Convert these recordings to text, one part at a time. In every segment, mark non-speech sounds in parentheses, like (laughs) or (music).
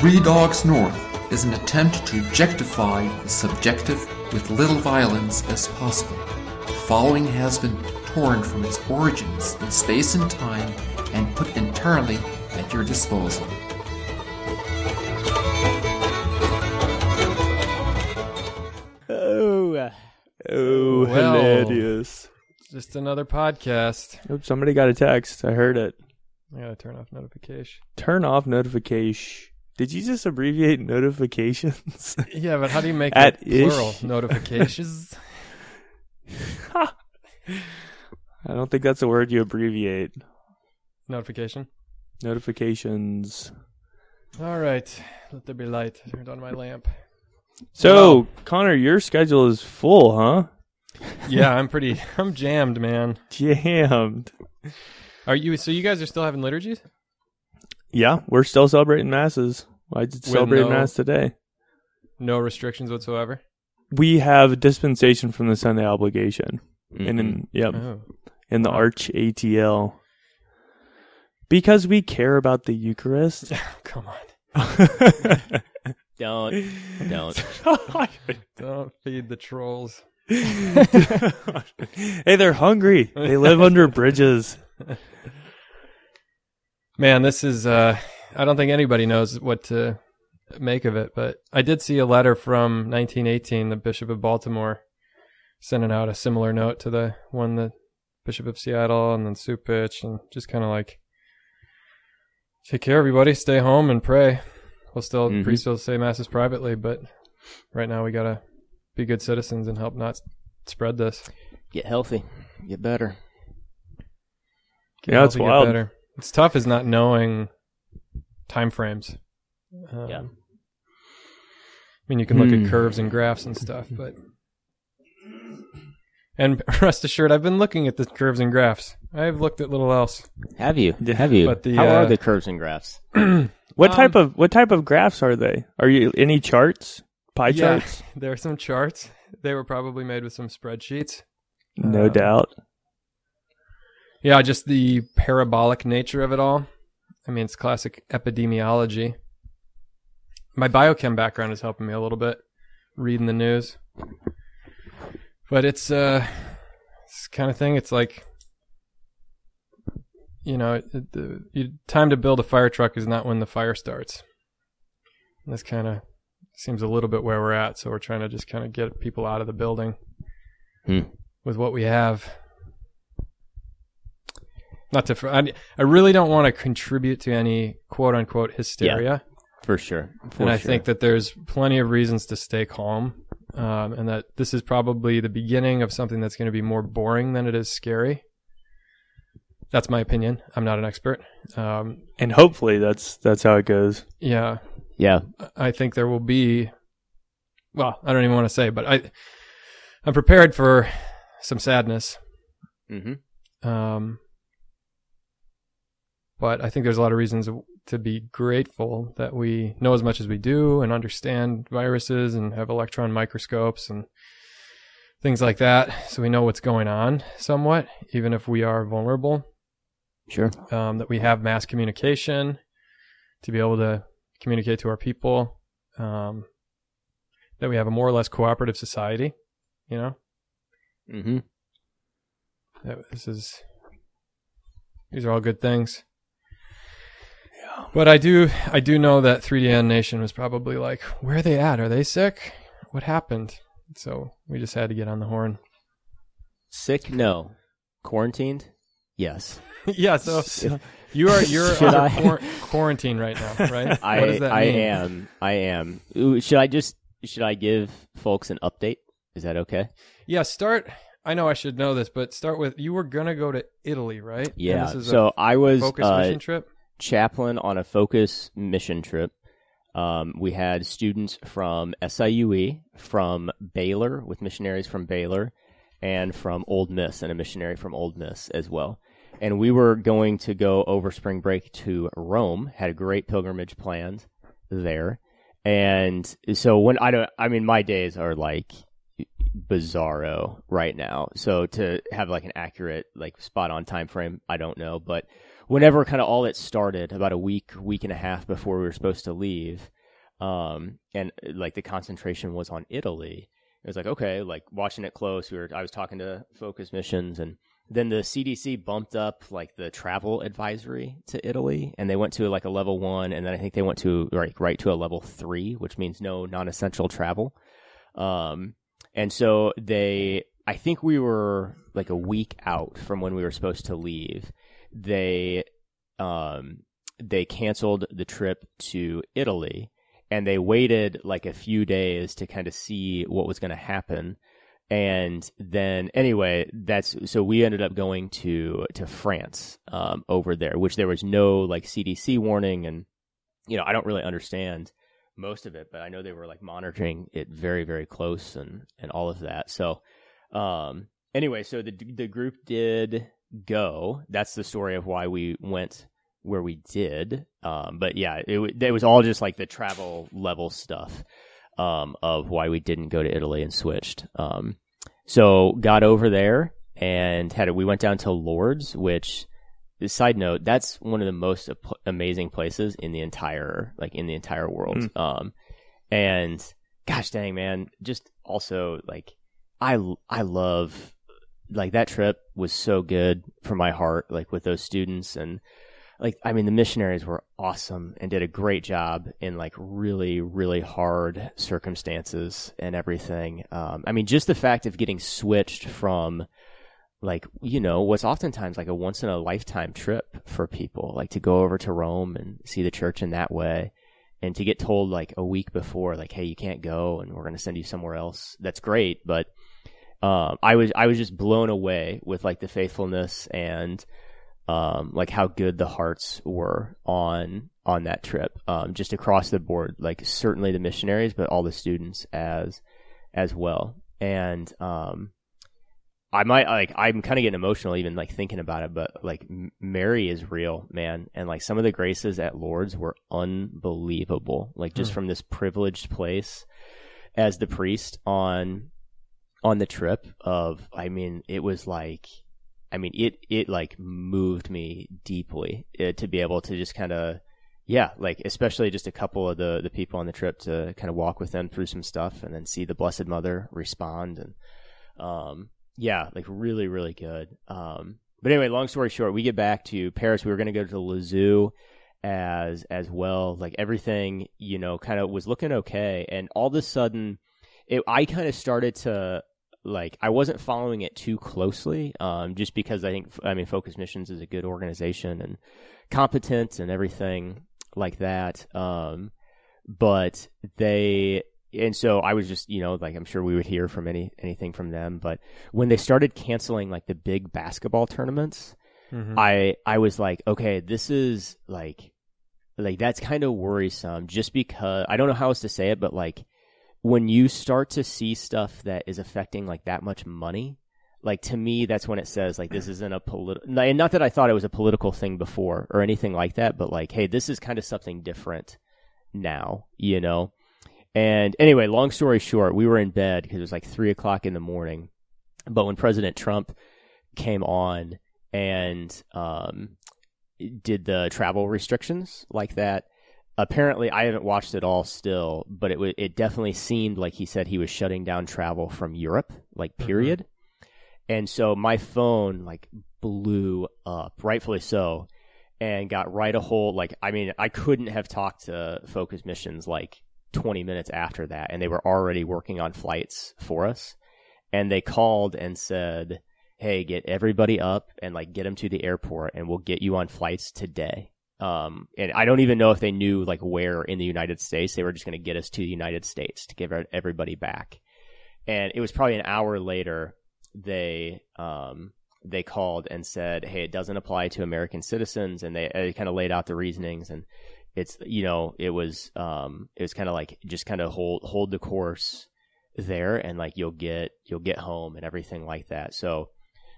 Three Dogs North is an attempt to objectify the subjective with little violence as possible. The following has been torn from its origins in space and time and put entirely at your disposal. Oh, Oh, Well. hilarious. Just another podcast. Oops, somebody got a text. I heard it. I gotta turn off notification. Turn off notification. Did you just abbreviate notifications? (laughs) Yeah, but how do you make At it plural? ish. (laughs) Notifications. I don't think that's a word you abbreviate. Notification. Notifications. All right. Let there be light. I turned on my lamp. So, Connor, your schedule is full, huh? Yeah, I'm pretty. (laughs) I'm jammed, man. Jammed. Are you? So you guys are still having liturgies? Yeah, we're still celebrating masses. I did celebrate no- mass today. No restrictions whatsoever. We have dispensation from the Sunday obligation, and Mm-hmm. in yep, Oh. in the Wow. Arch ATL, because we care about the Eucharist. (laughs) Come on. don't, don't. (laughs) Don't feed the trolls. (laughs) hey, they're hungry. They live under bridges. Man, this is. uh I don't think anybody knows what to make of it, but I did see a letter from 1918. The Bishop of Baltimore sending out a similar note to the one the Bishop of Seattle and then Cupich, and just kind of like take care, everybody. Stay home and pray. We'll still Mhm. priests will say masses privately, but right now we gotta be good citizens and help not spread this. Get healthy. Get better. Get Yeah, it's healthy, get wild. better. It's tough is not knowing time frames. Um, Yeah. I mean, you can look Hmm. at curves and graphs and stuff, but and (laughs) rest assured, I've been looking at the curves and graphs. I've looked at little else. Have you? Have you? But the, How uh, are the curves and graphs? (clears throat) What Um, type of what type of graphs are they? Are you any charts? Pie Yeah. charts? (laughs) There are some charts. They were probably made with some spreadsheets. No Uh, doubt. Yeah, just the parabolic nature of it all. I mean, it's classic epidemiology. My biochem background is helping me a little bit reading the news. But it's uh this kind of thing it's like you know, it, the you, time to build a fire truck is not when the fire starts. That's kind of seems a little bit where we're at, so we're trying to just kind of get people out of the building Hmm. with what we have. Not to, I, I really don't want to contribute to any quote unquote hysteria. For sure. For and I sure. think that there's plenty of reasons to stay calm. Um, and that this is probably the beginning of something that's going to be more boring than it is scary. That's my opinion. I'm not an expert. Um, And hopefully that's that's how it goes. yeah, Yeah. I think there will be. Well, I don't even want to say, but I, I'm prepared for some sadness. Mm-hmm. Um, but I think there's a lot of reasons to be grateful that we know as much as we do and understand viruses and have electron microscopes and things like that. So we know what's going on somewhat, even if we are vulnerable. Sure. Um, that we have mass communication to be able to communicate to our people. Um, that we have a more or less cooperative society, you know? Mm-hmm. that this is these are all good things. But I do I do know that 3DN Nation was probably like, where are they at? Are they sick? What happened? So we just had to get on the horn. Sick? No. Quarantined? Yes. (laughs) yeah, so you are you're (laughs) under quar- quarantine right now, right? (laughs) I what does that I mean? am. I am. Ooh, should I just should I give folks an update? Is that okay? Yeah, start I know I should know this, but start with you were gonna go to Italy, right? And Yeah. this is So I was focus uh, mission trip. Chaplain on a focus mission trip. Um, we had students from SIUE, from Baylor, with missionaries from Baylor, and from Ole Miss, and a missionary from Ole Miss as well. And we were going to go over spring break to Rome. Had a great pilgrimage planned there, and so when I don't, I mean, my days are like bizarro right now. So to have like an accurate, like spot on time frame, I don't know. But whenever kind of all it started, about a week, week and a half before we were supposed to leave, um, and like the concentration was on Italy. It was like okay, like watching it close. We were I was talking to Focus Missions and then the CDC bumped up like the travel advisory to Italy, and they went to like a level one, and then I think they went to like right to a level three, which means no non-essential travel. Um, and so they, I think we were like a week out from when we were supposed to leave. They, um, they canceled the trip to Italy, and they waited like a few days to kind of see what was going to happen. And then anyway that's so we ended up going to to france um, over there which there was no like cdc warning and you know i don't really understand most of it but i know they were like monitoring it very very close and and all of that. So um anyway so the the group did go that's the story of why we went where we did um but yeah it, it was all just like the travel level stuff um, of why we didn't go to Italy and switched. Um, so got over there and had it. We went down to Lourdes, which, side note, that's one of the most amazing places in the entire like in the entire world. Mm. Um, and gosh dang man, just also like I I love like that trip was so good for my heart, like with those students and like I mean the missionaries were awesome and did a great job in like really really hard circumstances and everything. Um, I mean just the fact of getting switched from like you know what's oftentimes like a once in a lifetime trip for people like to go over to Rome and see the church in that way and to get told like a week before like hey you can't go and we're going to send you somewhere else that's great but um, I was I was just blown away with like the faithfulness and um, like how good the hearts were on on that trip, um, just across the board. Like certainly the missionaries, but all the students as as well. And um, I might like I'm kind of getting emotional even like thinking about it, but like Mary is real, man, and like some of the graces at Lourdes were unbelievable. Like just hmm. from this privileged place as the priest on on the trip of I mean it was like I mean, it it like moved me deeply uh, to be able to just kind of, yeah, like especially just a couple of the the people on the trip to kind of walk with them through some stuff and then see the Blessed Mother respond and, um, yeah, like really really good. Um, but anyway, long story short, we get back to Paris. We were going to go to the Zoo as as well. Like everything, you know, kind of was looking okay, and all of a sudden, it I kind of started to like I wasn't following it too closely, um, just because I think I mean Focus Missions is a good organization and competent and everything like that. Um, but they and so I was just you know like I'm sure we would hear from any anything from them, but when they started canceling like the big basketball tournaments, mm-hmm. I I was like, okay, this is like like that's kind of worrisome, just because I don't know how else to say it, but like when you start to see stuff that is affecting like that much money, like to me, that's when it says like this isn't a political. And not that I thought it was a political thing before or anything like that, but like, hey, this is kind of something different now, you know. And anyway, long story short, we were in bed because it was like three o'clock in the morning. But when President Trump came on and um, did the travel restrictions like that, apparently I haven't watched it all still, but it w- it definitely seemed like he said he was shutting down travel from Europe, like mm-hmm. period. Mm-hmm. And so my phone like blew up, rightfully so, and got right a hold. Like I mean, I couldn't have talked to Focus Missions like 20 minutes after that, and they were already working on flights for us. And they called and said, "Hey, get everybody up and like get them to the airport, and we'll get you on flights today." Um, and I don't even know if they knew like where in the United States they were just going to get us to the United States to give everybody back. And it was probably an hour later they um, they called and said, "Hey, it doesn't apply to American citizens," and they, they kind of laid out the reasonings. And it's you know it was um, it was kind of like just kind of hold hold the course there, and like you'll get you'll get home and everything like that. So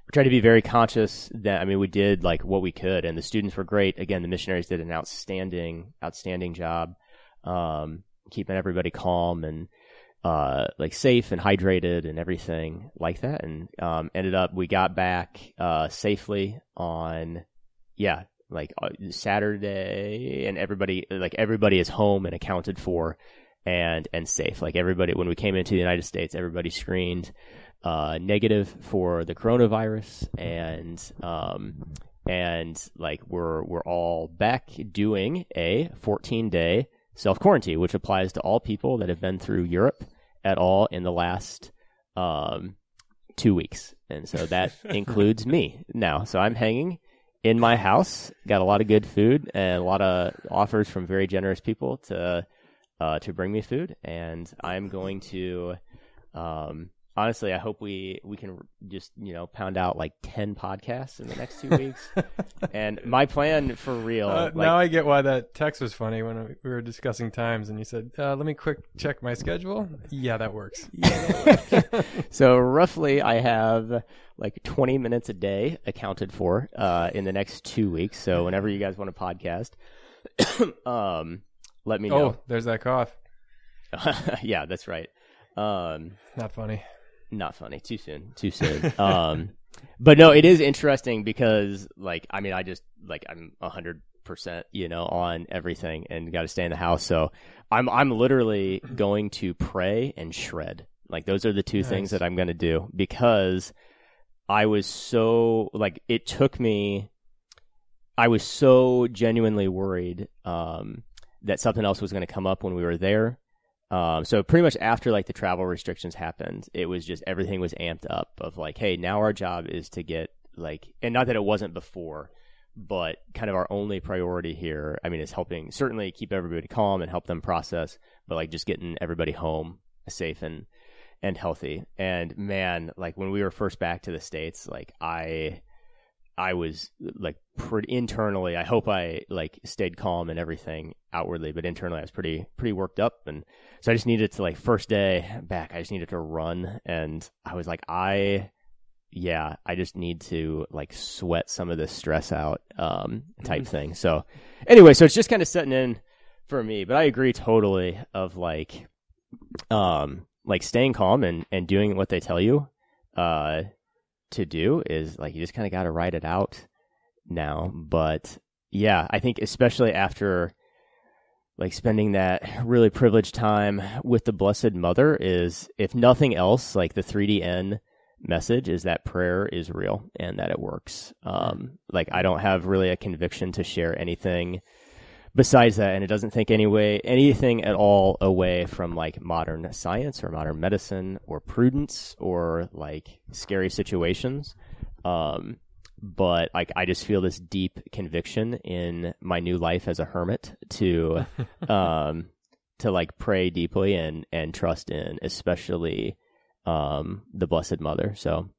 we tried to be very conscious that I mean we did like what we could, and the students were great. Again, the missionaries did an outstanding, outstanding job um, keeping everybody calm and uh, like safe and hydrated and everything like that. And um, ended up we got back uh, safely on yeah like uh, Saturday, and everybody like everybody is home and accounted for and and safe. Like everybody when we came into the United States, everybody screened uh, negative for the coronavirus and um, and like we're we're all back doing a 14 day self quarantine, which applies to all people that have been through Europe at all in the last um, two weeks, and so that (laughs) includes me now. So I'm hanging in my house, got a lot of good food and a lot of offers from very generous people to uh, to bring me food, and I'm going to. Um, honestly, I hope we we can just you know pound out like ten podcasts in the next two weeks. (laughs) and my plan for real. Uh, like, now I get why that text was funny when we were discussing times, and you said, uh, "Let me quick check my schedule." Yeah, that works. (laughs) (laughs) so roughly, I have like 20 minutes a day accounted for uh, in the next two weeks. So whenever you guys want a podcast, (coughs) um, let me know. Oh, there's that cough. yeah, that's right. Um, Not funny. Not funny. Too soon. Too soon. um, (laughs) but no, it is interesting because, like, I mean, I just like I'm a hundred percent, you know, on everything and got to stay in the house. So I'm I'm literally going to pray and shred. Like those are the two things that I'm going to do because I was so like it took me. I was so genuinely worried um, that something else was going to come up when we were there. Um, so pretty much after like the travel restrictions happened, it was just everything was amped up of like, hey, now our job is to get like, and not that it wasn't before, but kind of our only priority here. I mean, is helping certainly keep everybody calm and help them process, but like just getting everybody home safe and and healthy. And man, like when we were first back to the states, like I. I was like pretty internally. I hope I like stayed calm and everything outwardly, but internally I was pretty pretty worked up, and so I just needed to like first day back. I just needed to run, and I was like, I yeah, I just need to like sweat some of this stress out, um, type thing. So anyway, so it's just kind of setting in for me, but I agree totally of like, um, like staying calm and and doing what they tell you, uh, to do is like you just kind of got to write it out now. But yeah, I think especially after like spending that really privileged time with the Blessed Mother is, if nothing else, like the 3DN message is that prayer is real and that it works. Um, like I don't have really a conviction to share anything besides that, and it doesn't think anyway anything at all away from like modern science or modern medicine or prudence or like scary situations. Um, but like I just feel this deep conviction in my new life as a hermit to (laughs) um to like pray deeply and and trust in especially um the blessed mother. So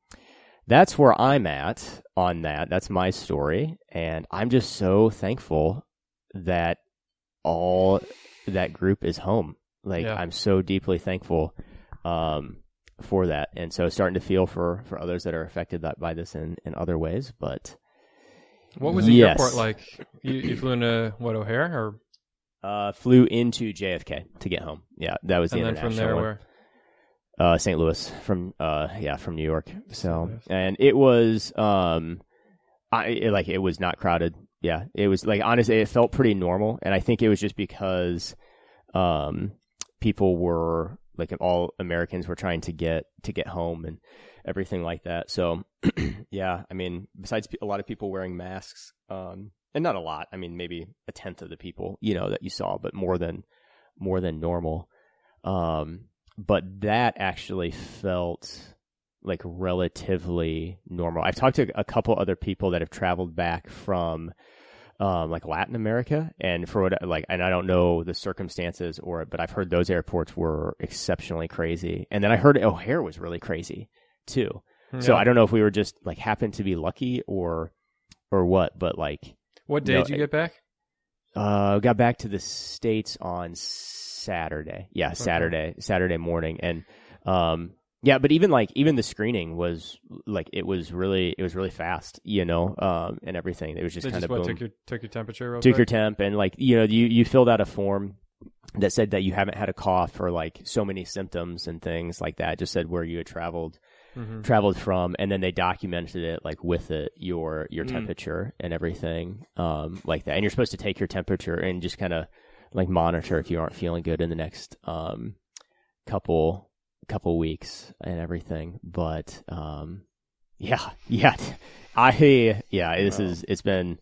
that's where I'm at on that. That's my story and I'm just so thankful that all that group is home. Like Yeah. I'm so deeply thankful um for that. And so starting to feel for for others that are affected that, by this in in other ways, but What was the Yes. airport like? You, you flew into what O'Hare, or uh flew into JFK to get home. Yeah, that was the and then from international there one. where? uh St. Louis from uh yeah, from New York. So, and it was um I it, like it was not crowded. Yeah, it was like honestly it felt pretty normal and I think it was just because um people were like all Americans were trying to get to get home and everything like that. So, (clears throat) yeah, I mean, besides a lot of people wearing masks, um, and not a lot. I mean, maybe a tenth of the people you know that you saw, but more than more than normal. Um, but that actually felt like relatively normal. I've talked to a couple other people that have traveled back from um, like Latin America, and for what like, and I don't know the circumstances or, it, but I've heard those airports were exceptionally crazy, and then I heard O'Hare was really crazy too. So I don't know if we were just like happened to be lucky or or what, but like What day no, did you get back? uh got back to the states on Saturday. Yeah, Saturday, Saturday morning and um yeah, but even like even the screening was like it was really it was really fast, you know, um and everything. It was just They kind just of what took your took your temperature real took your temp and like you know you you filled out a form that said that you haven't had a cough or like so many symptoms and things like that. Just said where you had traveled Mm-hmm. traveled from, and then they documented it like with it your your Mm. temperature and everything um, like that. And you're supposed to take your temperature and just kind of like monitor if you aren't feeling good in the next um, couple couple weeks and everything. But um, yeah, (laughs) yeah, I yeah, this Wow. is it's been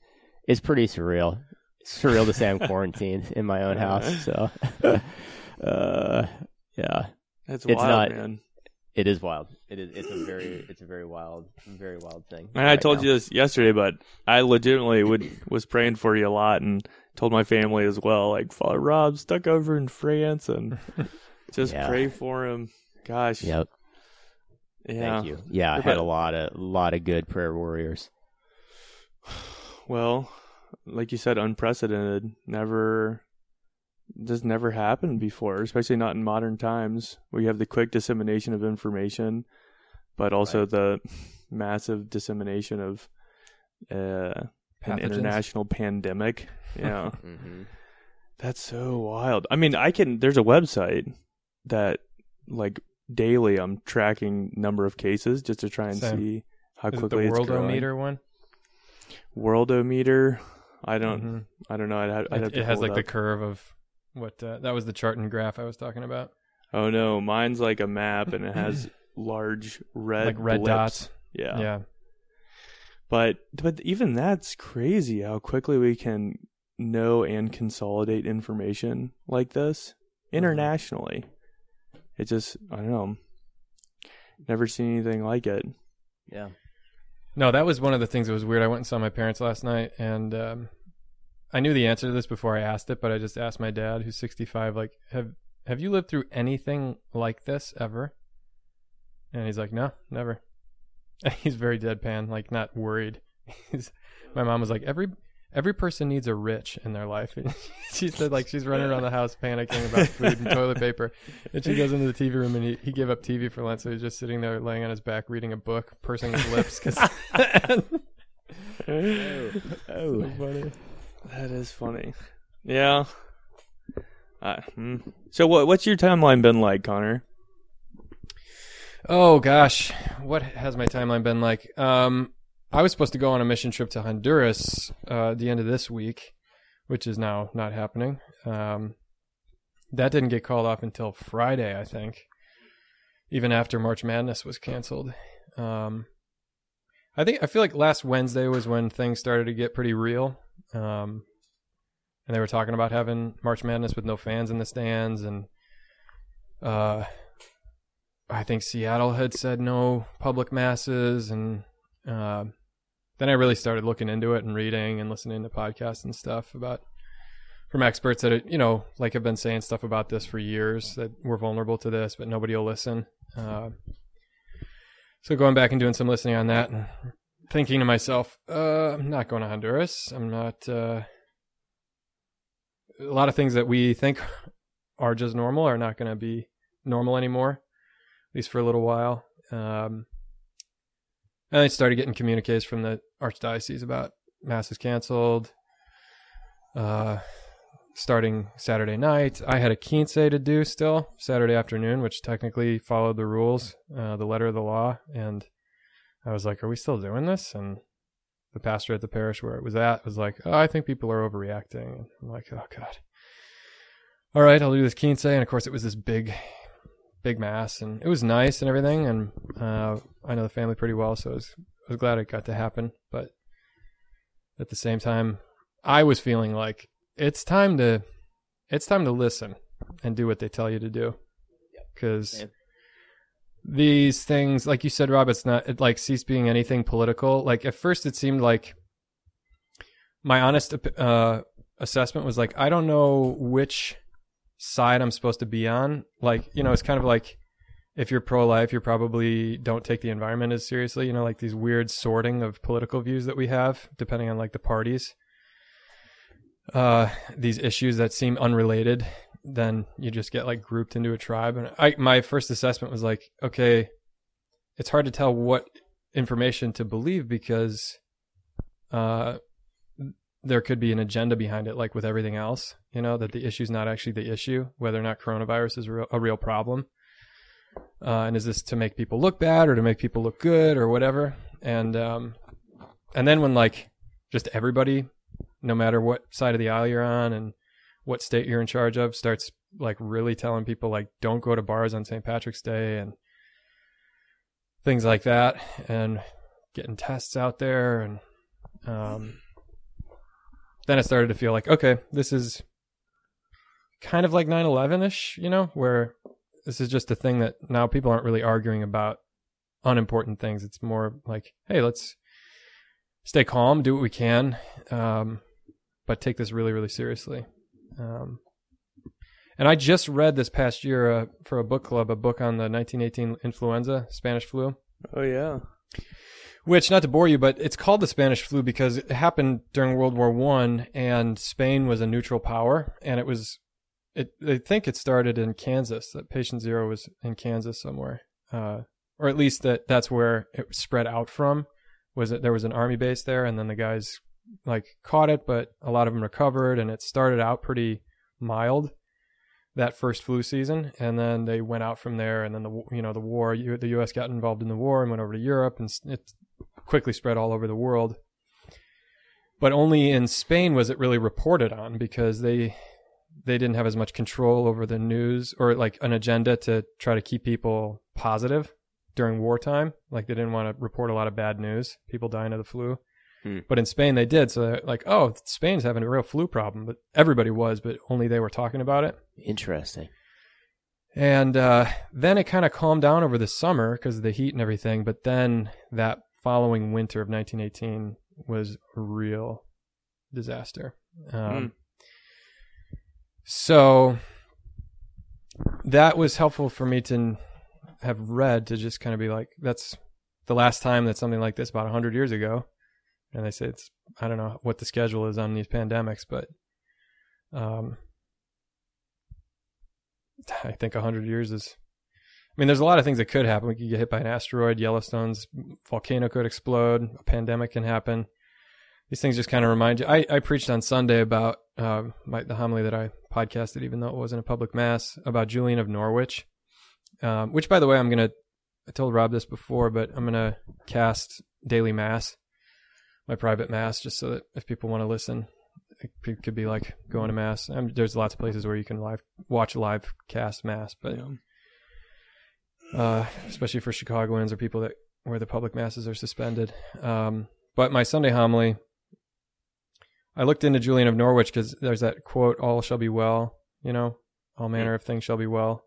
it's pretty surreal. It's surreal to say I'm quarantined in my own house. So (laughs) uh, yeah, That's It's wild, not- man. it is wild. It is. It's a very. It's a very wild. Very wild thing. And I told now. you this yesterday, but I legitimately would was praying for you a lot and told my family as well. Like Father Rob stuck over in France and (laughs) just Yeah. pray for him. Gosh, Yep. yeah. Thank you. Yeah, I had a lot of lot of good prayer warriors. (sighs) Well, like you said, unprecedented. Never, this never happened before, especially not in modern times. We have the quick dissemination of information, but also Right. the (laughs) massive dissemination of uh, an international pandemic. (laughs) Yeah. Mm-hmm. That's so wild. I mean, I can. There's a website that, like, daily I'm tracking number of cases just to try and Same. see how Is it the quickly it's growing. Worldometer one? Worldometer. I don't. Mhm. I don't know. I'd, I'd It, have it has like the curve of what uh, that was the chart and graph I was talking about. Oh no, mine's like a map and it has (laughs) large red like red blips. dots. Yeah. Yeah. But but even that's crazy how quickly we can know and consolidate information like this Mm-hmm. Internationally. It just I don't know. Never seen anything like it. Yeah. No, that was one of the things that was weird. I went and saw my parents last night, and um, I knew the answer to this before I asked it, but I just asked my dad, who's 65, like, have have you lived through anything like this ever? And he's like, no, never. And (laughs) he's very deadpan, like not worried. (laughs) He's, my mom was like, every every person needs a rich in their life. (laughs) She said like she's running around the house panicking about food and (laughs) toilet paper. And she goes into the TV room and he, he gave up TV for lunch, so he's just sitting there laying on his back reading a book, pursing his lips because (laughs) Oh. funny. That is funny. Yeah. Uh, hmm. So what what's your timeline been like, Connor? Oh gosh, what has my timeline been like? Um, I was supposed to go on a mission trip to Honduras uh, at the end of this week, which is now not happening. Um, that didn't get called off until Friday, I think. Even after March Madness was canceled. Um, I think I feel like last Wednesday was when things started to get pretty real. Um, and they were talking about having March Madness with no fans in the stands, and uh, I think Seattle had said no public masses, and uh, then I really started looking into it and reading and listening to podcasts and stuff about from experts that you know like have been saying stuff about this for years that we're vulnerable to this, but nobody will listen. Uh, so going back and doing some listening on that and thinking to myself, uh, I'm not going to Honduras. I'm not. Uh, a lot of things that we think are just normal are not going to be normal anymore at least for a little while. Um, and I started getting communiques from the archdiocese about masses canceled. Uh, starting Saturday night, I had a quince to do still Saturday afternoon, which technically followed the rules, uh, the letter of the law. And I was like, "Are we still doing this?" And the pastor at the parish where it was at was like, "Oh, I think people are overreacting." And I'm like, "Oh God." All right, I'll do this quince, and of course it was this big big mass and it was nice and everything and uh, I know the family pretty well so I was, I was glad it got to happen but at the same time I was feeling like it's time to it's time to listen and do what they tell you to do. Because these things like you said Rob it's not it like ceased being anything political. Like at first it seemed like my honest uh, assessment was like I don't know which side I'm supposed to be on. Like, you know, it's kind of like if you're pro life, you probably don't take the environment as seriously, you know, like these weird sorting of political views that we have, depending on like the parties. Uh, these issues that seem unrelated, then you just get like grouped into a tribe. And I, my first assessment was like, okay, it's hard to tell what information to believe because, uh, there could be an agenda behind it, like with everything else. You know that the issue is not actually the issue, whether or not coronavirus is a real problem. Uh, and is this to make people look bad or to make people look good or whatever? And um, and then when like just everybody, no matter what side of the aisle you're on and what state you're in charge of, starts like really telling people like don't go to bars on St. Patrick's Day and things like that, and getting tests out there, and um, then I started to feel like okay, this is kind of like 9/11 ish, you know, where this is just a thing that now people aren't really arguing about unimportant things. It's more like, hey, let's stay calm, do what we can, um, but take this really, really seriously. Um, and I just read this past year uh, for a book club a book on the 1918 influenza, Spanish flu. Oh yeah. Which, not to bore you, but it's called the Spanish flu because it happened during World War One, and Spain was a neutral power, and it was. It, I think it started in Kansas. That patient zero was in Kansas somewhere, uh, or at least that that's where it spread out from. Was that there was an army base there, and then the guys like caught it, but a lot of them recovered, and it started out pretty mild that first flu season, and then they went out from there, and then the you know the war, the U.S. got involved in the war and went over to Europe, and it quickly spread all over the world. But only in Spain was it really reported on because they they didn't have as much control over the news or like an agenda to try to keep people positive during wartime. Like they didn't want to report a lot of bad news, people dying of the flu. Hmm. But in Spain they did. So like, oh, Spain's having a real flu problem, but everybody was, but only they were talking about it. Interesting. And uh, then it kind of calmed down over the summer because of the heat and everything. But then that following winter of 1918 was a real disaster. Um, So that was helpful for me to have read to just kind of be like, that's the last time that something like this about 100 years ago. And they say it's, I don't know what the schedule is on these pandemics, but um, (sighs) I think 100 years is. I mean, there's a lot of things that could happen. We could get hit by an asteroid, Yellowstone's volcano could explode, a pandemic can happen. These things just kind of remind you. I, I preached on Sunday about uh, my, the homily that I podcasted, even though it wasn't a public mass, about Julian of Norwich. Um, which, by the way, I'm gonna. I told Rob this before, but I'm gonna cast daily mass, my private mass, just so that if people want to listen, it could be like going to mass. I mean, there's lots of places where you can live watch live cast mass, but uh, especially for Chicagoans or people that where the public masses are suspended. Um, but my Sunday homily, I looked into Julian of Norwich because there's that quote, "All shall be well," you know, all manner of things shall be well.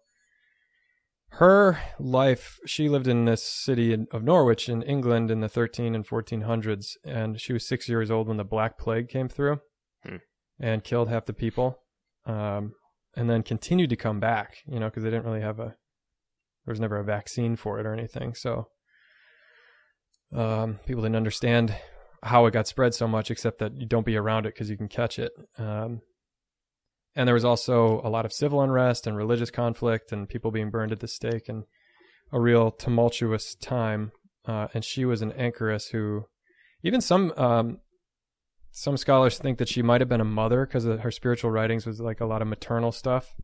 Her life, she lived in this city in, of Norwich in England in the 13 and 1400s, and she was six years old when the Black Plague came through Hmm. and killed half the people, um, and then continued to come back, you know, because they didn't really have a, there was never a vaccine for it or anything. So um, people didn't understand how it got spread so much, except that you don't be around it because you can catch it. Um, and there was also a lot of civil unrest and religious conflict and people being burned at the stake and a real tumultuous time. Uh, and she was an anchoress who, even some um, some scholars think that she might have been a mother because her spiritual writings was like a lot of maternal stuff.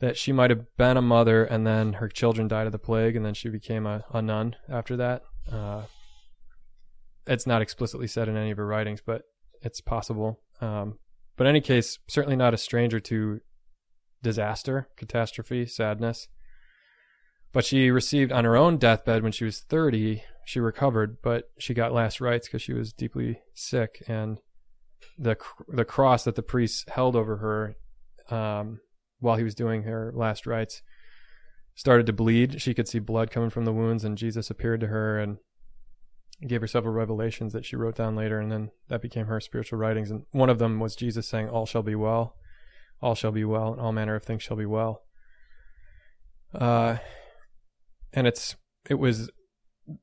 That she might have been a mother and then her children died of the plague and then she became a, a nun after that. Uh, it's not explicitly said in any of her writings, but it's possible. Um, but in any case, certainly not a stranger to disaster, catastrophe, sadness. But she received on her own deathbed when she was 30, she recovered, but she got last rites because she was deeply sick. And the the cross that the priest held over her um, while he was doing her last rites started to bleed. She could see blood coming from the wounds, and Jesus appeared to her and gave her several revelations that she wrote down later, and then that became her spiritual writings. And one of them was Jesus saying, "All shall be well, all shall be well, and all manner of things shall be well." Uh, and it's it was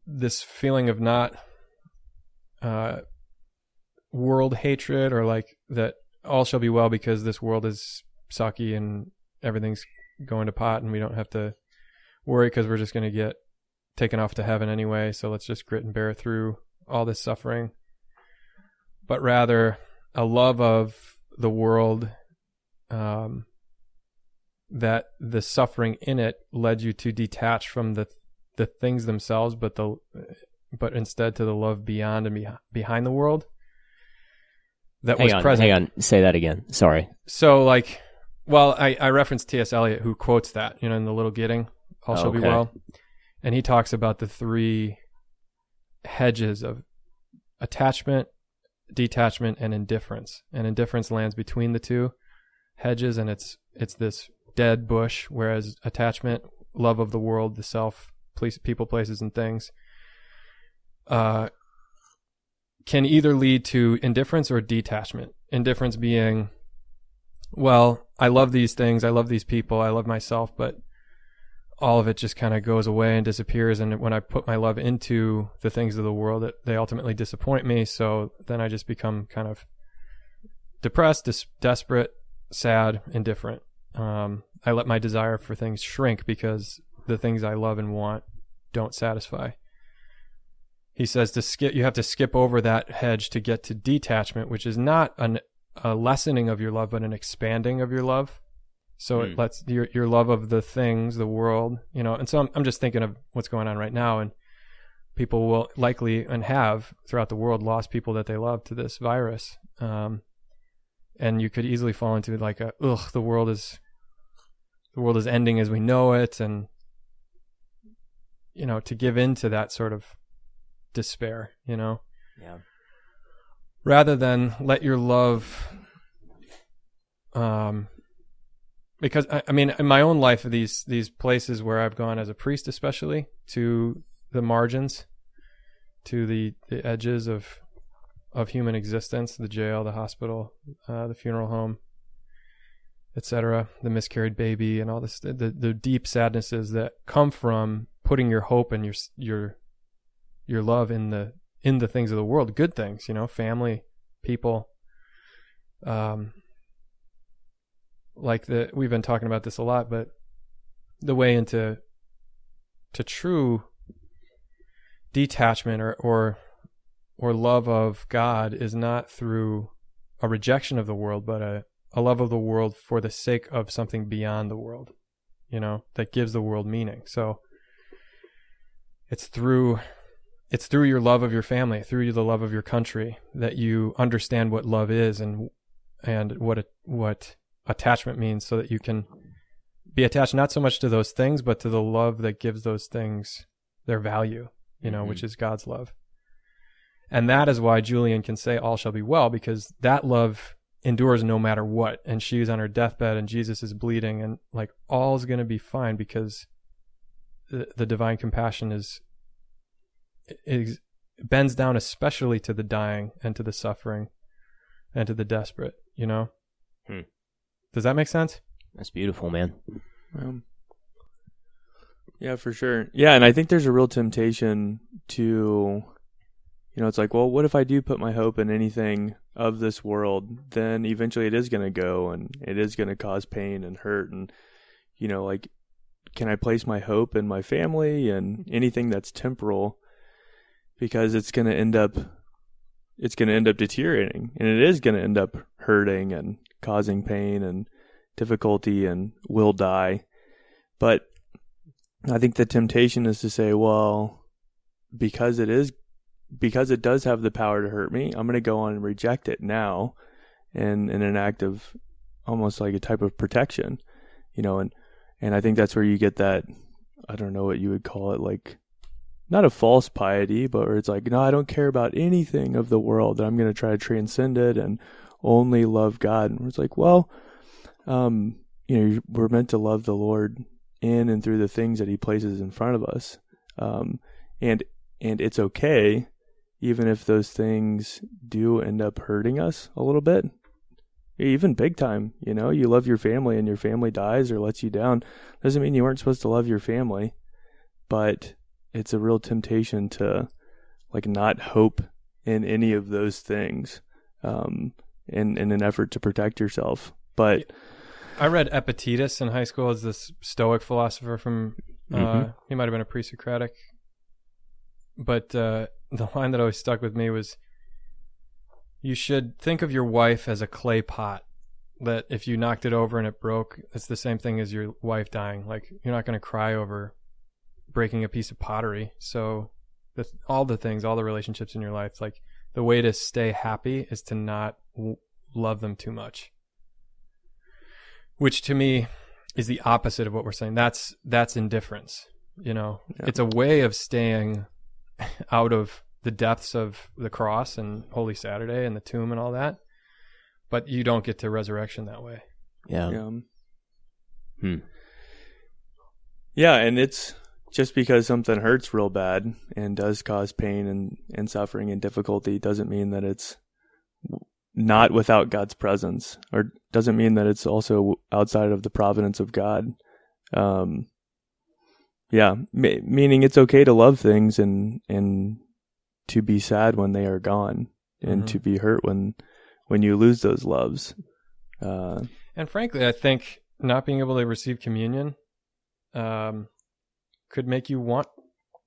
this feeling of not uh, world hatred or like that all shall be well because this world is sucky and everything's going to pot and we don't have to worry because we're just going to get taken off to heaven anyway. So let's just grit and bear through all this suffering. But rather, a love of the world um, that the suffering in it led you to detach from the the things themselves, but the but instead to the love beyond and be, behind the world that hang was on, present. hang on. Say that again. Sorry. So like, well, I I referenced T.S. Eliot who quotes that you know in the Little Gidding, all shall be well, and he talks about the three hedges of attachment, detachment, and indifference. And indifference lands between the two hedges, and it's it's this dead bush. Whereas attachment, love of the world, the self, place, people, places, and things, uh, can either lead to indifference or detachment. Indifference being, well, I love these things, I love these people, I love myself, but all of it just kind of goes away and disappears. And when I put my love into the things of the world, it, they ultimately disappoint me. So then I just become kind of depressed, dis- desperate, sad, indifferent. Um, I let my desire for things shrink because the things I love and want don't satisfy. He says to skip, you have to skip over that hedge to get to detachment, which is not an, a lessening of your love, but an expanding of your love. So it Hmm. lets your your love of the things, the world, you know. And so I'm I'm just thinking of what's going on right now, and people will likely and have throughout the world lost people that they love to this virus. Um, and you could easily fall into like a ugh, the world is the world is ending as we know it, and you know to give in to that sort of despair, you know Yeah. rather than let your love um because I, I mean in my own life these these places where I've gone as a priest especially to the margins to the, the edges of of human existence the jail the hospital uh, the funeral home etc the miscarried baby and all this the, the deep sadnesses that come from putting your hope and your your your love in the in the things of the world. Good things you know family people um like the we've been talking about this a lot but the way into to true detachment or or or love of God is not through a rejection of the world but a a love of the world for the sake of something beyond the world you know that gives the world meaning. So it's through it's through your love of your family, through the love of your country, that you understand what love is and and what it, what attachment means, so that you can be attached not so much to those things, but to the love that gives those things their value, you know, Mhm. which is God's love. And that is why Julian can say, "All shall be well," because that love endures no matter what. And she's on her deathbed, and Jesus is bleeding, and like all's going to be fine because the, the divine compassion is is bends down especially to the dying and to the suffering and to the desperate you know Hmm. Does that make sense That's beautiful, man. Um, yeah, for sure. Yeah, and I think there's a real temptation to, you know, it's like, well, what if I do put my hope in anything of this world? Then eventually it is going to go and it is going to cause pain and hurt. And, you know, like, can I place my hope in my family and anything that's temporal? Because it's going to end up, it's going to end up deteriorating and it is going to end up hurting and causing pain and difficulty and will die. But I think the temptation is to say, well, because it is, because it does have the power to hurt me, I'm going to go on and reject it now and in an act of almost like a type of protection, you know, and, and I think that's where you get that, I don't know what you would call it, like, not a false piety, but where it's like, no, I don't care about anything of the world. That I'm going to try to transcend it and only love God. And it's like, well, um, you know, we're meant to love the Lord in and through the things that He places in front of us, um, and and it's okay, even if those things do end up hurting us a little bit, even big time. You know, you love your family and your family dies or lets you down, doesn't mean you weren't supposed to love your family, but it's a real temptation to like not hope in any of those things, um, in in an effort to protect yourself, but. i read epictetus in high school as this stoic philosopher from uh, Mhm. he might have been a pre-socratic but uh, (laughs) the line that always stuck with me was you should think of your wife as a clay pot. That if you knocked it over and it broke, it's the same thing as your wife dying. Like you're not going to cry over breaking a piece of pottery. So, the, all the things, all the relationships in your life, like the way to stay happy is to not w- love them too much. Which to me is the opposite of what we're saying. That's that's indifference. You know, Yeah. it's a way of staying (laughs) out of the depths of the cross and Holy Saturday and the tomb and all that. But you don't get to resurrection that way. Yeah. Yeah. Hmm. Yeah, and it's just because something hurts real bad and does cause pain and, and suffering and difficulty doesn't mean that it's not without God's presence or doesn't mean that it's also outside of the providence of God. Um, yeah, ma- meaning it's okay to love things and, and to be sad when they are gone and Mhm. to be hurt when, when you lose those loves. Uh, And frankly, I think not being able to receive communion um, could make you want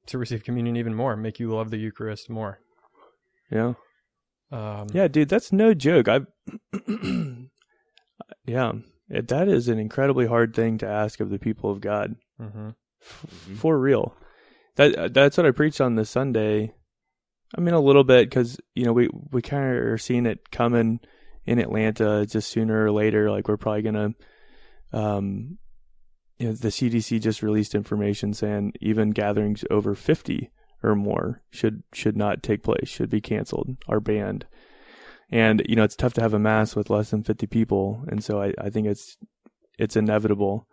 to receive communion even more, make you love the Eucharist more. yeah. Um, Yeah, dude, that's no joke. I, (clears throat) yeah, it, that is an incredibly hard thing to ask of the people of God, hmm f- for real. That that's what I preached on this Sunday. I mean, a little bit because you know we we kind of are seeing it coming in Atlanta just sooner or later. Like we're probably gonna, um, you know, the CDC just released information saying even gatherings over fifty or more should should not take place, should be canceled, are banned. And you know, it's tough to have a mass with less than fifty people, and so I, I think it's it's inevitable.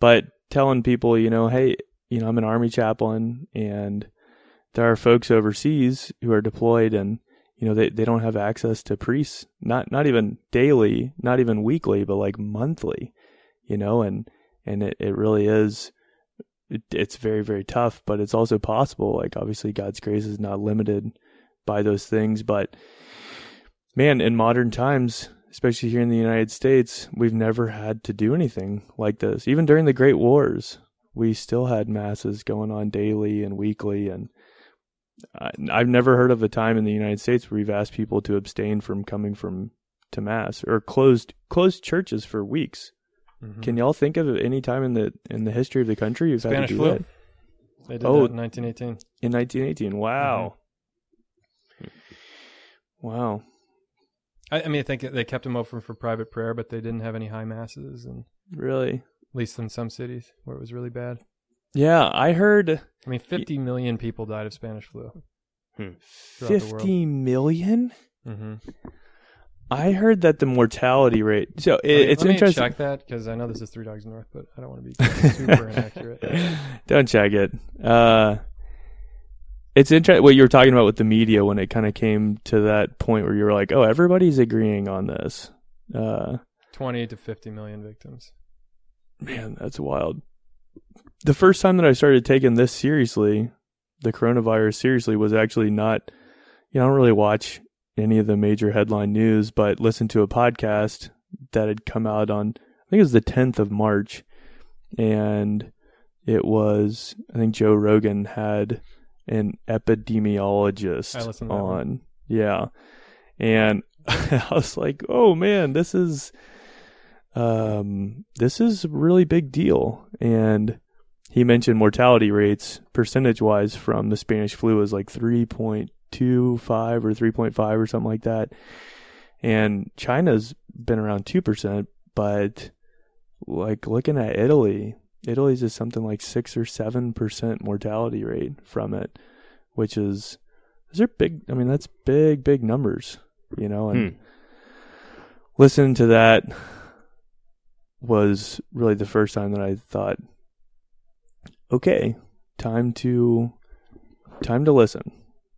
But telling people, you know, hey, you know, I'm an army chaplain, and there are folks overseas who are deployed, and you know, they, they don't have access to priests, not not even daily, not even weekly, but like monthly, you know, and and it, it really is it, it's very very tough but it's also possible. Like obviously god's grace is not limited by those things but man in modern times especially here in the united states we've never had to do anything like this. Even during the great wars we still had masses going on daily and weekly and I, i've never heard of a time in the united states where we've asked people to abstain from coming from to mass or closed closed churches for weeks hmm can y'all think of any time in the in the history of the country you've Spanish had to do flu. that? They did Oh. that in 1918. in 1918? Wow, wow. I, I mean, I think they kept them open for private prayer, but they didn't have any high masses, and Really? at least in some cities where it was really bad. Yeah, I heard I mean, 50 million people died of Spanish flu. Hmm. throughout the world. 50 million. Mm-hmm. I heard that the mortality rate. So it, it's Let me interesting. check that because I know this is Three Dogs North, but I don't want to be super inaccurate. (laughs) Don't check it. Uh, it's interesting what you were talking about with the media when it kind of came to that point where you were like, "Oh, everybody's agreeing on this." Uh, 20 to 50 million victims. Man, that's wild. The first time that I started taking this seriously, the coronavirus seriously, was actually not, you know, I don't really watch any of the major headline news, but listened to a podcast that had come out on, I think it was the 10th of March. And it was, I think Joe Rogan had an epidemiologist I listened to that one. on. Yeah. And (laughs) I was like, oh man, this is, um, this is a really big deal. And he mentioned mortality rates percentage wise from the Spanish flu is like 3.25 or 3.5 or something like that. And China's been around 2%, but like looking at Italy, Italy's is something like 6 or 7% mortality rate from it, which is, those are big. I mean, that's big, big numbers, you know, and Hmm. listening to that was really the first time that I thought, okay, time to time to listen.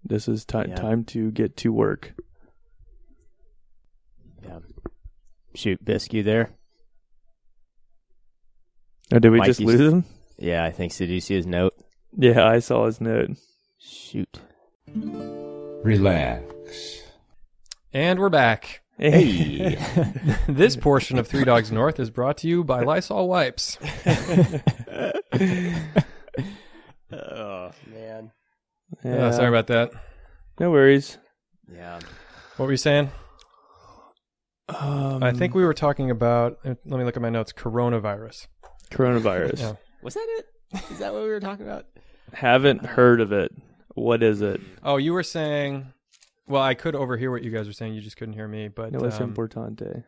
This is time Yeah. time to get to work. Yeah. Shoot, Bisk, you there? Oh, did we Mike, just lose s- him? Yeah, I think so. Did you see his note? Yeah, I saw his note. Shoot. Relax. And we're back. Hey. (laughs) this portion of Three Dogs North is brought to you by Lysol Wipes. (laughs) (laughs) oh man. Yeah, sorry about that. No worries. Yeah. What were you saying? Um, I think we were talking about. Let me look at my notes. Coronavirus. coronavirus. Yeah. Was that it? Is that what we were talking about? Haven't heard of it. What is it? Oh, you were saying. Well, I could overhear what you guys were saying. You just couldn't hear me. But No es um, importante.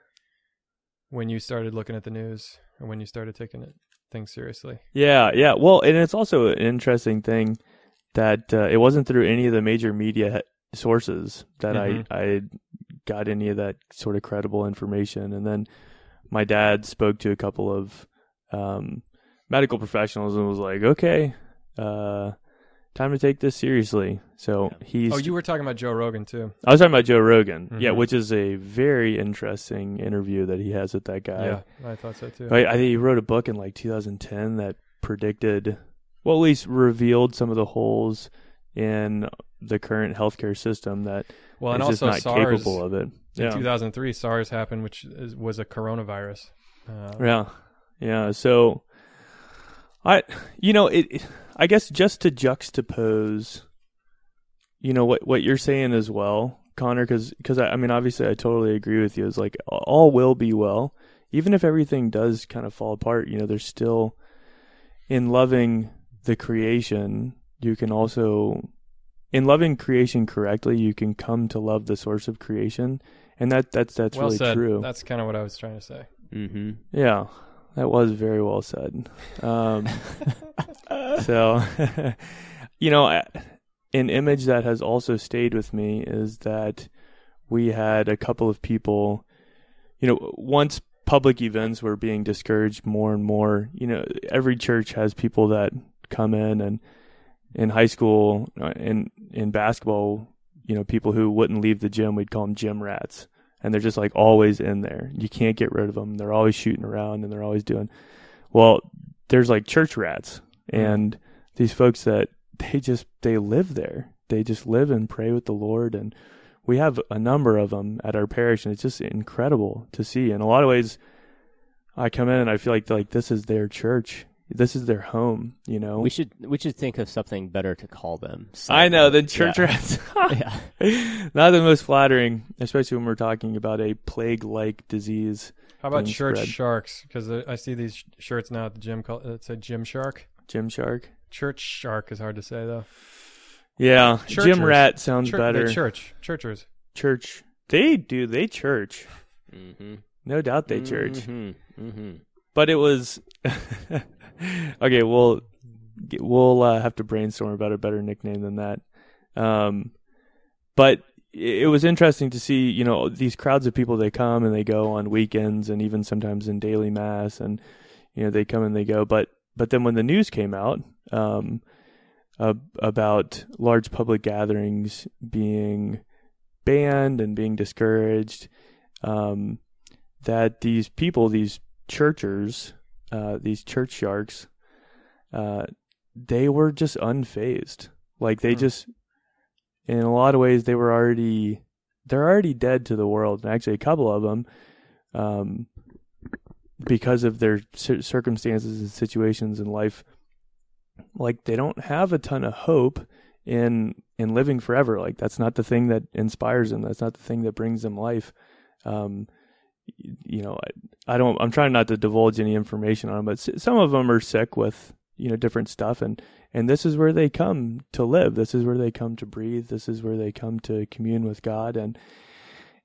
when you started looking at the news, or when you started taking it things seriously. Yeah, yeah. Well, and it's also an interesting thing that uh, it wasn't through any of the major media sources that Mhm. I I got any of that sort of credible information. And then my dad spoke to a couple of um, medical professionals and was like, "Okay, uh, time to take this seriously." So he's. Oh, you were talking about Joe Rogan too. I was talking about Joe Rogan, yeah, Mhm. which is a very interesting interview that he has with that guy. yeah, I thought so too. I, I think he wrote a book in like 2010 that predicted, well, at least revealed some of the holes in the current healthcare system that Well, and also not SARS. capable of it. In 2003, SARS happened, which is, was a coronavirus. Uh, yeah, yeah. So, I, you know, it, it. I guess just to juxtapose, you know, what what you're saying as well, Connor, because I, I mean, obviously, I totally agree with you. It's like all will be well, even if everything does kind of fall apart. You know, there's still in loving the creation, you can also in loving creation correctly, you can come to love the source of creation, and that that's that's well really said. true. That's kind of what I was trying to say. Mm-hmm. Yeah, that was very well said. Um, (laughs) so, (laughs) you know, I- an image that has also stayed with me is that we had a couple of people, you know, once public events were being discouraged more and more, you know, every church has people that come in and in high school in in basketball, you know, people who wouldn't leave the gym, we'd call them gym rats and they're just like always in there. You can't get rid of them. They're always shooting around and they're always doing. Well, there's like church rats mm-hmm. and these folks that (laughs) they just they live there. They just live and pray with the Lord and we have a number of them at our parish and it's just incredible to see. In a lot of ways I come in and I feel like like this is their church. This is their home, you know. We should we should think of something better to call them. I know the Yeah. church rats. (laughs) (laughs) yeah. Not the most flattering, especially when we're talking about a plague-like disease. How about church spread. sharks? Because I see these sh- shirts now at the gym. Called, it said Gym Shark. Gymshark. Church shark is hard to say though. Yeah, Churchers. gym rat sounds Chur- better. they're church churchers. church. They do. They church. Mm-hmm. No doubt they church. Mm-hmm. But it was (laughs) okay. We'll we'll uh, have to brainstorm about a better nickname than that. Um, but it it was interesting to see, you know, these crowds of people. They come and they go on weekends, and even sometimes in daily mass, and you know they come and they go. But but then when the news came out um, uh, about large public gatherings being banned and being discouraged, um, that these people, these churchers, uh, these church sharks, uh, they were just unfazed. Like they Hmm. just, in a lot of ways, they were already, they're already dead to the world. And actually, a couple of them, um, because of their cir- circumstances and situations in life, like they don't have a ton of hope in in living forever. Like that's not the thing that inspires them. That's not the thing that brings them life. Um, you know, I, I don't. I'm trying not to divulge any information on them, but some of them are sick with you know different stuff, and and this is where they come to live. This is where they come to breathe. This is where they come to commune with God, and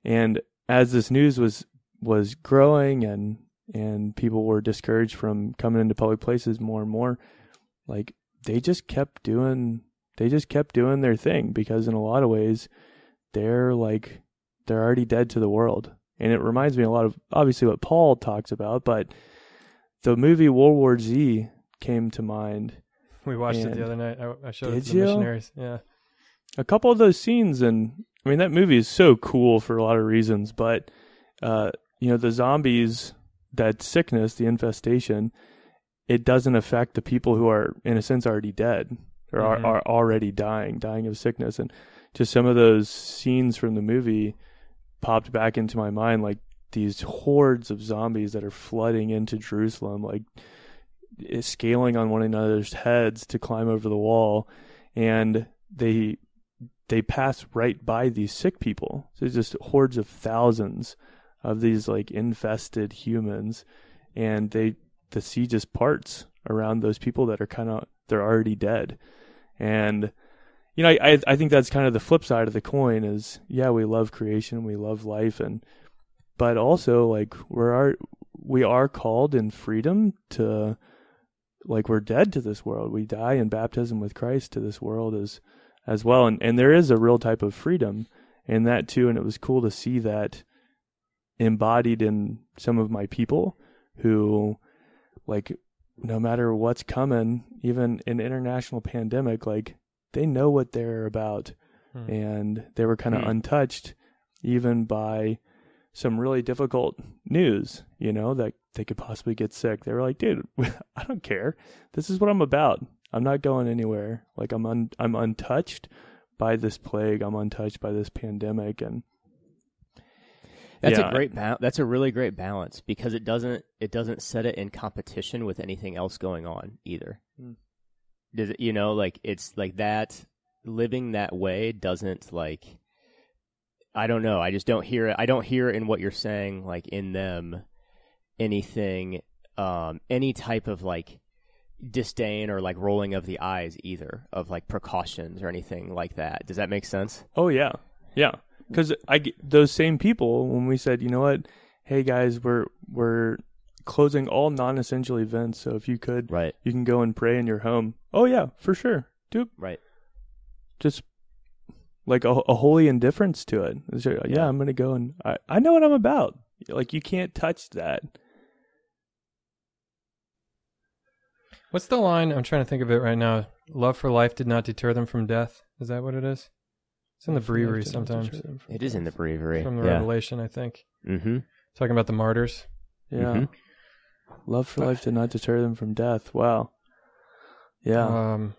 and as this news was was growing and and people were discouraged from coming into public places more and more, like they just kept doing they just kept doing their thing because in a lot of ways they're like they're already dead to the world. And it reminds me a lot of obviously what Paul talks about, but the movie World War Z came to mind. We watched it the other night. I, I showed it to the you? missionaries. Yeah. A couple of those scenes and I mean that movie is so cool for a lot of reasons, but uh you know the zombies that sickness, the infestation, it doesn't affect the people who are in a sense already dead or Mhm. are, are already dying, dying of sickness and just some of those scenes from the movie popped back into my mind like these hordes of zombies that are flooding into Jerusalem like eh, scaling on one another's heads to climb over the wall. And they they pass right by these sick people. So it's just hordes of thousands of these like infested humans, and they the sea just parts around those people that are kind of they're already dead, and you know I I think that's kind of the flip side of the coin is yeah we love creation we love life and but also like we're we are called in freedom to like we're dead to this world. We die in baptism with Christ to this world as as well and and there is a real type of freedom in that too and it was cool to see that embodied in some of my people who like no matter what's coming even an international pandemic like they know what they're about Hmm. and they were kind of Hmm. untouched even by some really difficult news you know that they could possibly get sick they were like dude (laughs) i don't care this is what i'm about i'm not going anywhere like i'm un- i'm untouched by this plague i'm untouched by this pandemic and That's Yeah. a great ba- that's a really great balance because it doesn't it doesn't set it in competition with anything else going on either. Hmm. Does it, you know like it's like that living that way doesn't like I don't know. I just don't hear it. I don't hear in what you're saying like in them anything um any type of like disdain or like rolling of the eyes either of like precautions or anything like that. Does that make sense? Oh yeah, yeah. Because I those same people when we said, you know what, hey guys, we're we're closing all non-essential events. So if you could, Right. you can go and pray in your home. Oh yeah, for sure. Do Right. just like a, a holy indifference to it. It's just, yeah, Yeah. I'm gonna go and I I know what I'm about. Like you can't touch that. What's the line? I'm trying to think of it right now. Love for life did not deter them from death. Is that what it is? It's in the breviary sometimes. It is in the breviary. From the yeah. Revelation, I think. Mm-hmm. Talking about the martyrs. Yeah. Mhm. Love for life did not deter them from death. Wow. Yeah. Um,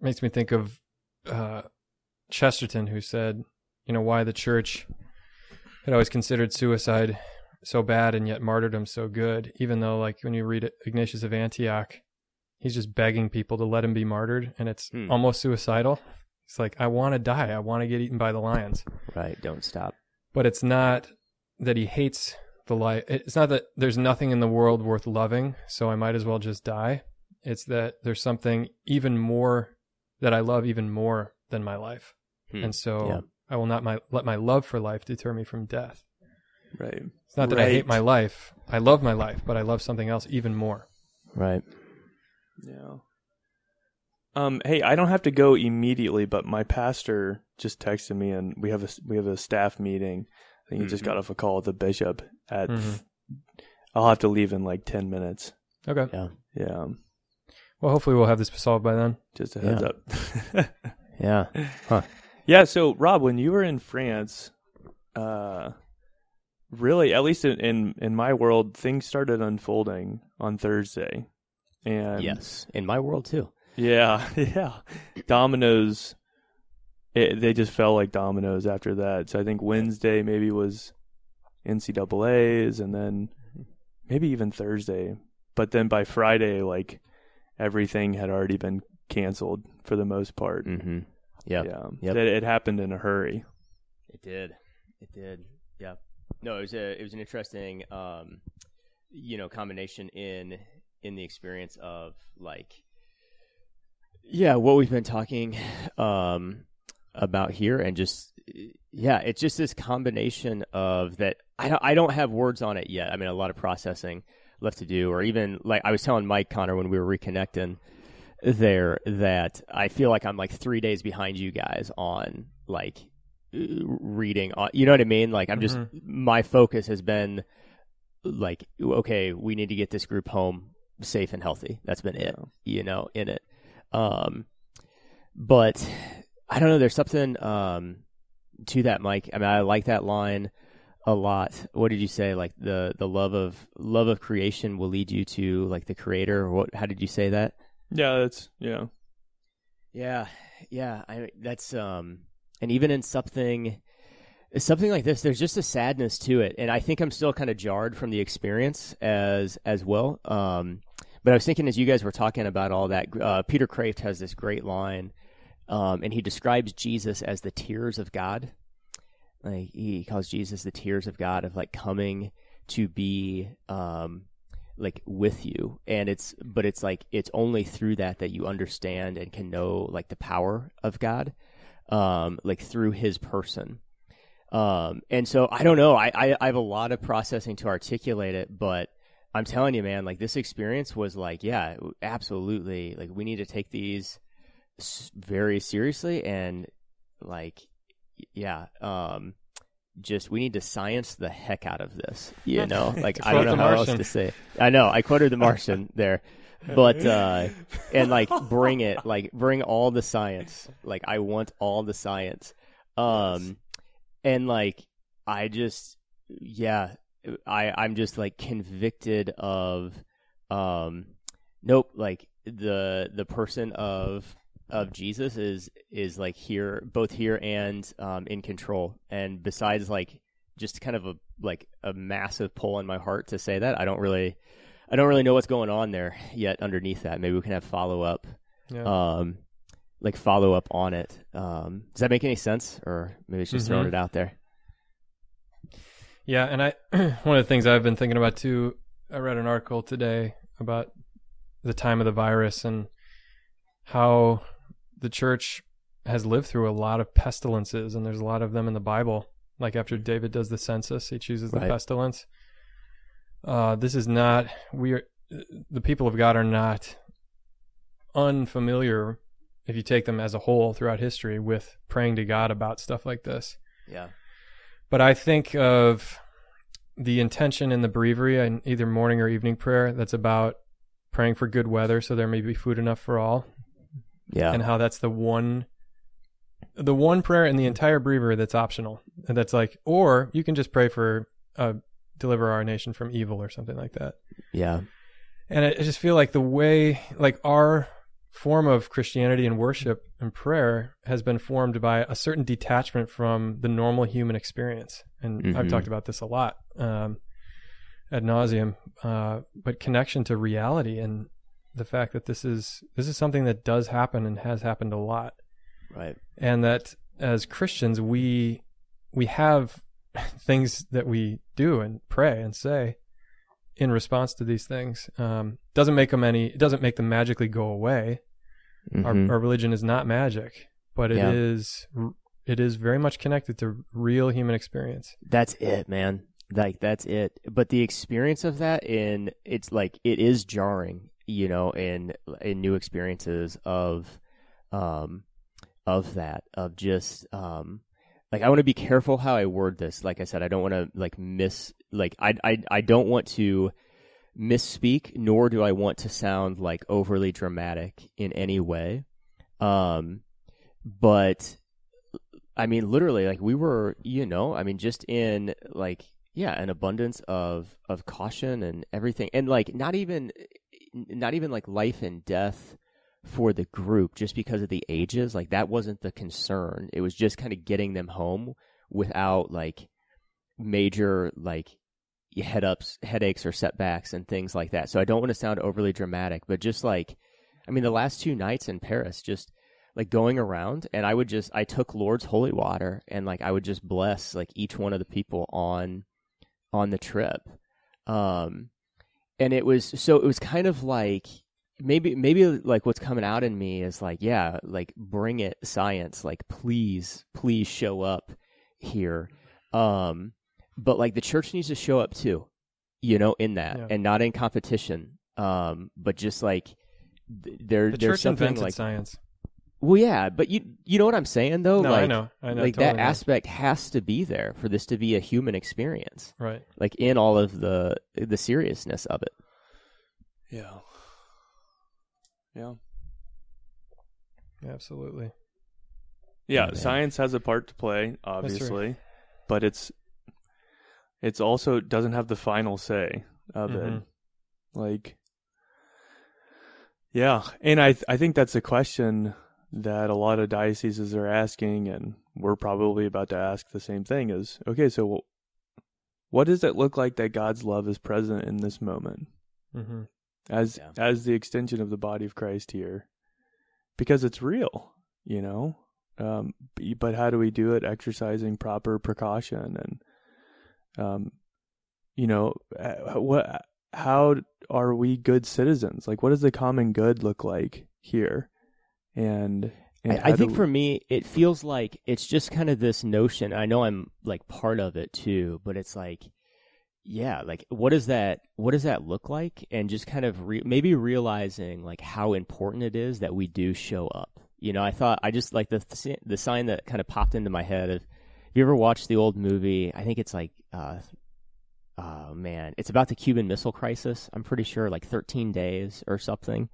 makes me think of uh, Chesterton, who said, you know, why the church had always considered suicide so bad and yet martyrdom so good, even though, like, when you read Ignatius of Antioch, he's just begging people to let him be martyred, and it's Hmm. almost suicidal. It's like, I want to die. I want to get eaten by the lions. Right. Don't stop. But it's not that he hates the life. It's not that there's nothing in the world worth loving, so I might as well just die. It's that there's something even more that I love even more than my life. Hmm. And so Yeah. I will not my, let my love for life deter me from death. right. It's not that I hate my life. I love my life, but I love something else even more. Right. Yeah. Um. Hey, I don't have to go immediately, but my pastor just texted me, and we have a we have a staff meeting. I think he just Mhm. got off a call with the bishop. At Mhm. I'll have to leave in like ten minutes. Okay. Yeah. Yeah. Well, hopefully we'll have this solved by then. Just a heads (laughs) Yeah. up. Yeah. yeah. So Rob, when you were in France, uh, really, at least in in, in my world, things started unfolding on Thursday, and yes. In my world too. Yeah, (laughs) yeah. Dominoes, it, they just fell like dominoes after that. So I think Wednesday maybe was NCAA's, and then maybe even Thursday. But then by Friday, like everything had already been canceled for the most part. Mm-hmm. Yep. Yeah, Yep. That it happened in a hurry. It did. It did. Yeah. No, it was a it was an interesting um you know combination in in the experience of like yeah, what we've been talking um about here and just yeah, it's just this combination of that I don't I don't have words on it yet. I mean a lot of processing left to do or even like I was telling Mike Connor when we were reconnecting there that I feel like I'm like 3 days behind you guys on like uh, reading on you know what i mean? Like i'm just my focus has been like okay we need to get this group home safe and healthy. That's been it you know in it. Um but i don't know there's something um to that mike i mean i like that line a lot what did you say like the the love of love of creation will lead you to like the creator what how did you say that Yeah, that's yeah. yeah, yeah. I that's um, and even in something, something like this, there's just a sadness to it, and I think I'm still kind of jarred from the experience as as well. Um, but I was thinking as you guys were talking about all that, uh, Peter Kreeft has this great line um, and he describes Jesus as the tears of God. Like he calls Jesus the tears of God of like coming to be um, like with you, and it's but it's like it's only through that that you understand and can know like the power of God, um, like through His person. Um, and so I don't know. I, I I have a lot of processing to articulate it, but I'm telling you, man, like this experience was like, yeah, absolutely. Like we need to take these very seriously and like yeah um just we need to science the heck out of this you know? (laughs) Like i don't know how else to say i know i quoted the martian (laughs) there but uh and like bring it (laughs) like bring all the science. Like i want all the science. Um and like i just yeah i i'm just like convicted of um nope like the the person of of Jesus is is like here, both here and um, in control. And besides, like just kind of a like a massive pull in my heart to say that I don't really, I don't really know what's going on there yet underneath that. Maybe we can have follow up, yeah. um, like follow up on it. Um, does that make any sense, or maybe it's just mm-hmm. throwing it out there? Yeah, and I (clears throat) one of the things I've been thinking about too. I read an article today about the time of the virus and how the church has lived through a lot of pestilences, and there's a lot of them in the Bible. Like after David does the census, he chooses the right. pestilence. Uh, this is not we are the people of God are not unfamiliar if you take them as a whole throughout history with praying to God about stuff like this. Yeah. But I think of the intention in the breviary in either morning or evening prayer that's about praying for good weather so there may be food enough for all yeah. And how that's the one the one prayer in the entire breviary that's optional. And that's like or you can just pray for uh deliver our nation from evil or something like that. Yeah. And I, I just feel like the way like our form of Christianity and worship and prayer has been formed by a certain detachment from the normal human experience. And mm-hmm. I've talked about this a lot um, ad nauseum, uh, but connection to reality and the fact that this is this is something that does happen and has happened a lot. Right. And that as Christians we we have (laughs) things that we do and pray and say in response to these things. Um, doesn't make them any. It doesn't make them magically go away. Mm-hmm. Our, our, religion is not magic, but it yeah. is. It is very much connected to real human experience. That's it, man. Like that's it. But the experience of that in it's like it is jarring you know, in in new experiences of um of that of just um like I want to be careful how I word this. Like I said, I don't want to like miss like I I I don't want to misspeak, nor do I want to sound like overly dramatic in any way. Um, but I mean, literally, like we were, you know, I mean, just in like yeah, an abundance of of caution and everything, and like not even not even like life and death for the group just because of the ages. Like that wasn't the concern. It was just kind of getting them home without like major like head ups, headaches or setbacks and things like that. So I don't want to sound overly dramatic, but just like I mean the last two nights in Paris just like going around and I would just I took Lord's holy water and like I would just bless like each one of the people on on the trip. Um and it was so it was kind of like maybe maybe like what's coming out in me is like yeah like bring it science like please please show up here. Um but like the church needs to show up too you know in that yeah. and not in competition. Um but just like th- there the there's something like science well, yeah, but you you know what I'm saying though. No, like, I know, I know. Like totally that aspect has to be there for this to be a human experience, right? Like in all of the the seriousness of it. Yeah. Yeah. Absolutely. Yeah, science has a part to play, obviously, but it's it's also doesn't have the final say of mm-hmm. it. Like, yeah, and I th- I think that's a question that a lot of dioceses are asking, and we're probably about to ask the same thing is okay, so what does it look like that God's love is present in this moment? Mm-hmm. As yeah. as the extension of the body of Christ here, because it's real. you know. Um, but how do we do it? Exercising proper precaution and, um, you know, uh, what? How are we good citizens? Like, what does the common good look like here? And, and I, I think we- for me, it feels like it's just kind of this notion. I know I'm like part of it too, but it's like, yeah, like what does that what does that look like? And just kind of re- maybe realizing like how important it is that we do show up. You know, I thought I just like the the sign that kind of popped into my head. Of, have you ever watched the old movie? I think it's like, uh, oh man, it's about the Cuban Missile Crisis. I'm pretty sure like 13 days or something,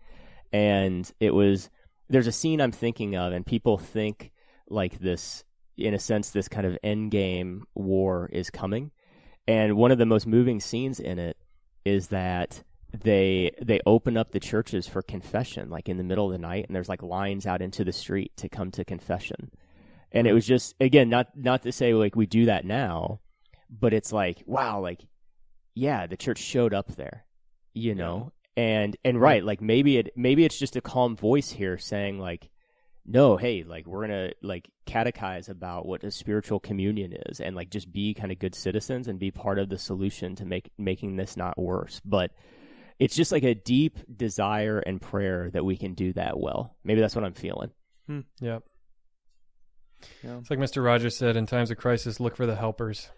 and it was there's a scene I'm thinking of, and people think like this, in a sense, this kind of end game war is coming. And one of the most moving scenes in it is that they they open up the churches for confession, like in the middle of the night, and there's like lines out into the street to come to confession. And it was just again not not to say like we do that now, but it's like wow, like yeah, the church showed up there, you know, and and right, like maybe it maybe it's just a calm voice here saying like, no, hey, like we're gonna like catechize about what a spiritual communion is, and like just be kind of good citizens and be part of the solution to make making this not worse. But it's just like a deep desire and prayer that we can do that well. Maybe that's what I'm feeling. Hmm. Yep. Yeah. It's like Mr. Rogers said in times of crisis, look for the helpers.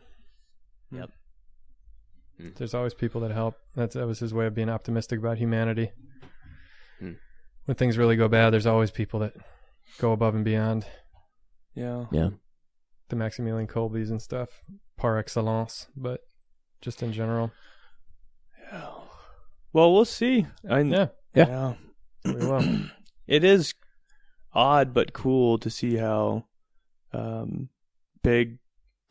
Yep. There's always people that help. That's that was his way of being optimistic about humanity. Hmm. When things really go bad, there's always people that go above and beyond. Yeah. Yeah. The Maximilian Kolbes and stuff, par excellence, but just in general. Yeah. Well, we'll see. I, Yeah, yeah. we will. (clears throat) it is odd but cool to see how um, big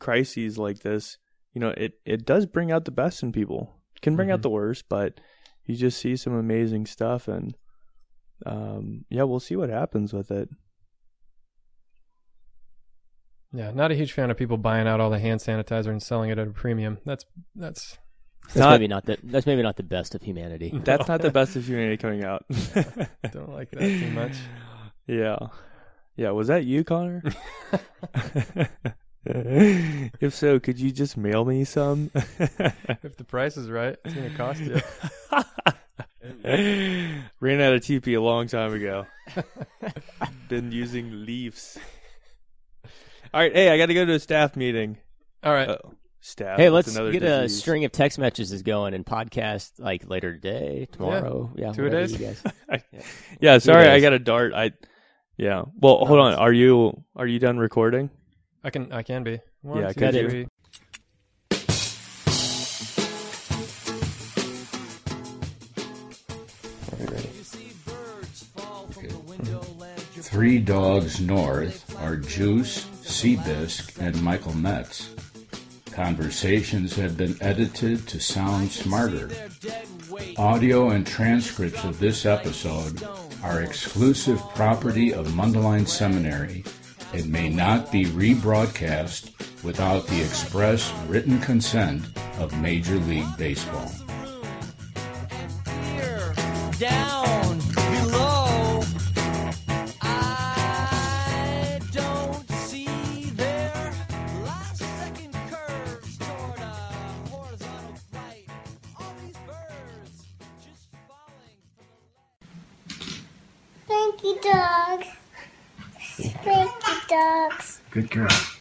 crises like this, you know, it, it does bring out the best in people. It can bring out Mhm. the worst, but you just see some amazing stuff and um, yeah, we'll see what happens with it. Yeah, not a huge fan of people buying out all the hand sanitizer and selling it at a premium. That's that's That's Not- maybe not the that's maybe not the best of humanity. That's not the (laughs) best of humanity coming out. (laughs) don't like that too much. Yeah. Yeah, was that you, Connor? (laughs) if so, could you just mail me some? If the price is right, it's gonna cost you. (laughs) Ran out of TP a long time ago. (laughs) Been using Leafs. All right, hey, I got to go to a staff meeting. All right. Oh, staff. Hey, let's another get a string of text messages going and podcast like later today, tomorrow. Yeah, Two days. You guys. (laughs) Yeah, sorry, I got a dart. I. Yeah. Well, hold on. Are you are you done recording? I can I can be. One, Yeah, two, could you? three. Three Dogs North are Juice, Seabisc, and Michael Metz. Conversations have been edited to sound smarter. Audio and transcripts of this episode are exclusive property of Mundelein Seminary and may not be rebroadcast without the express written consent of Major League Baseball. here, down below. I don't see their last second curves toward a horizontal flight. All these birds just falling from the Spanky dogs. Spanky Good girl.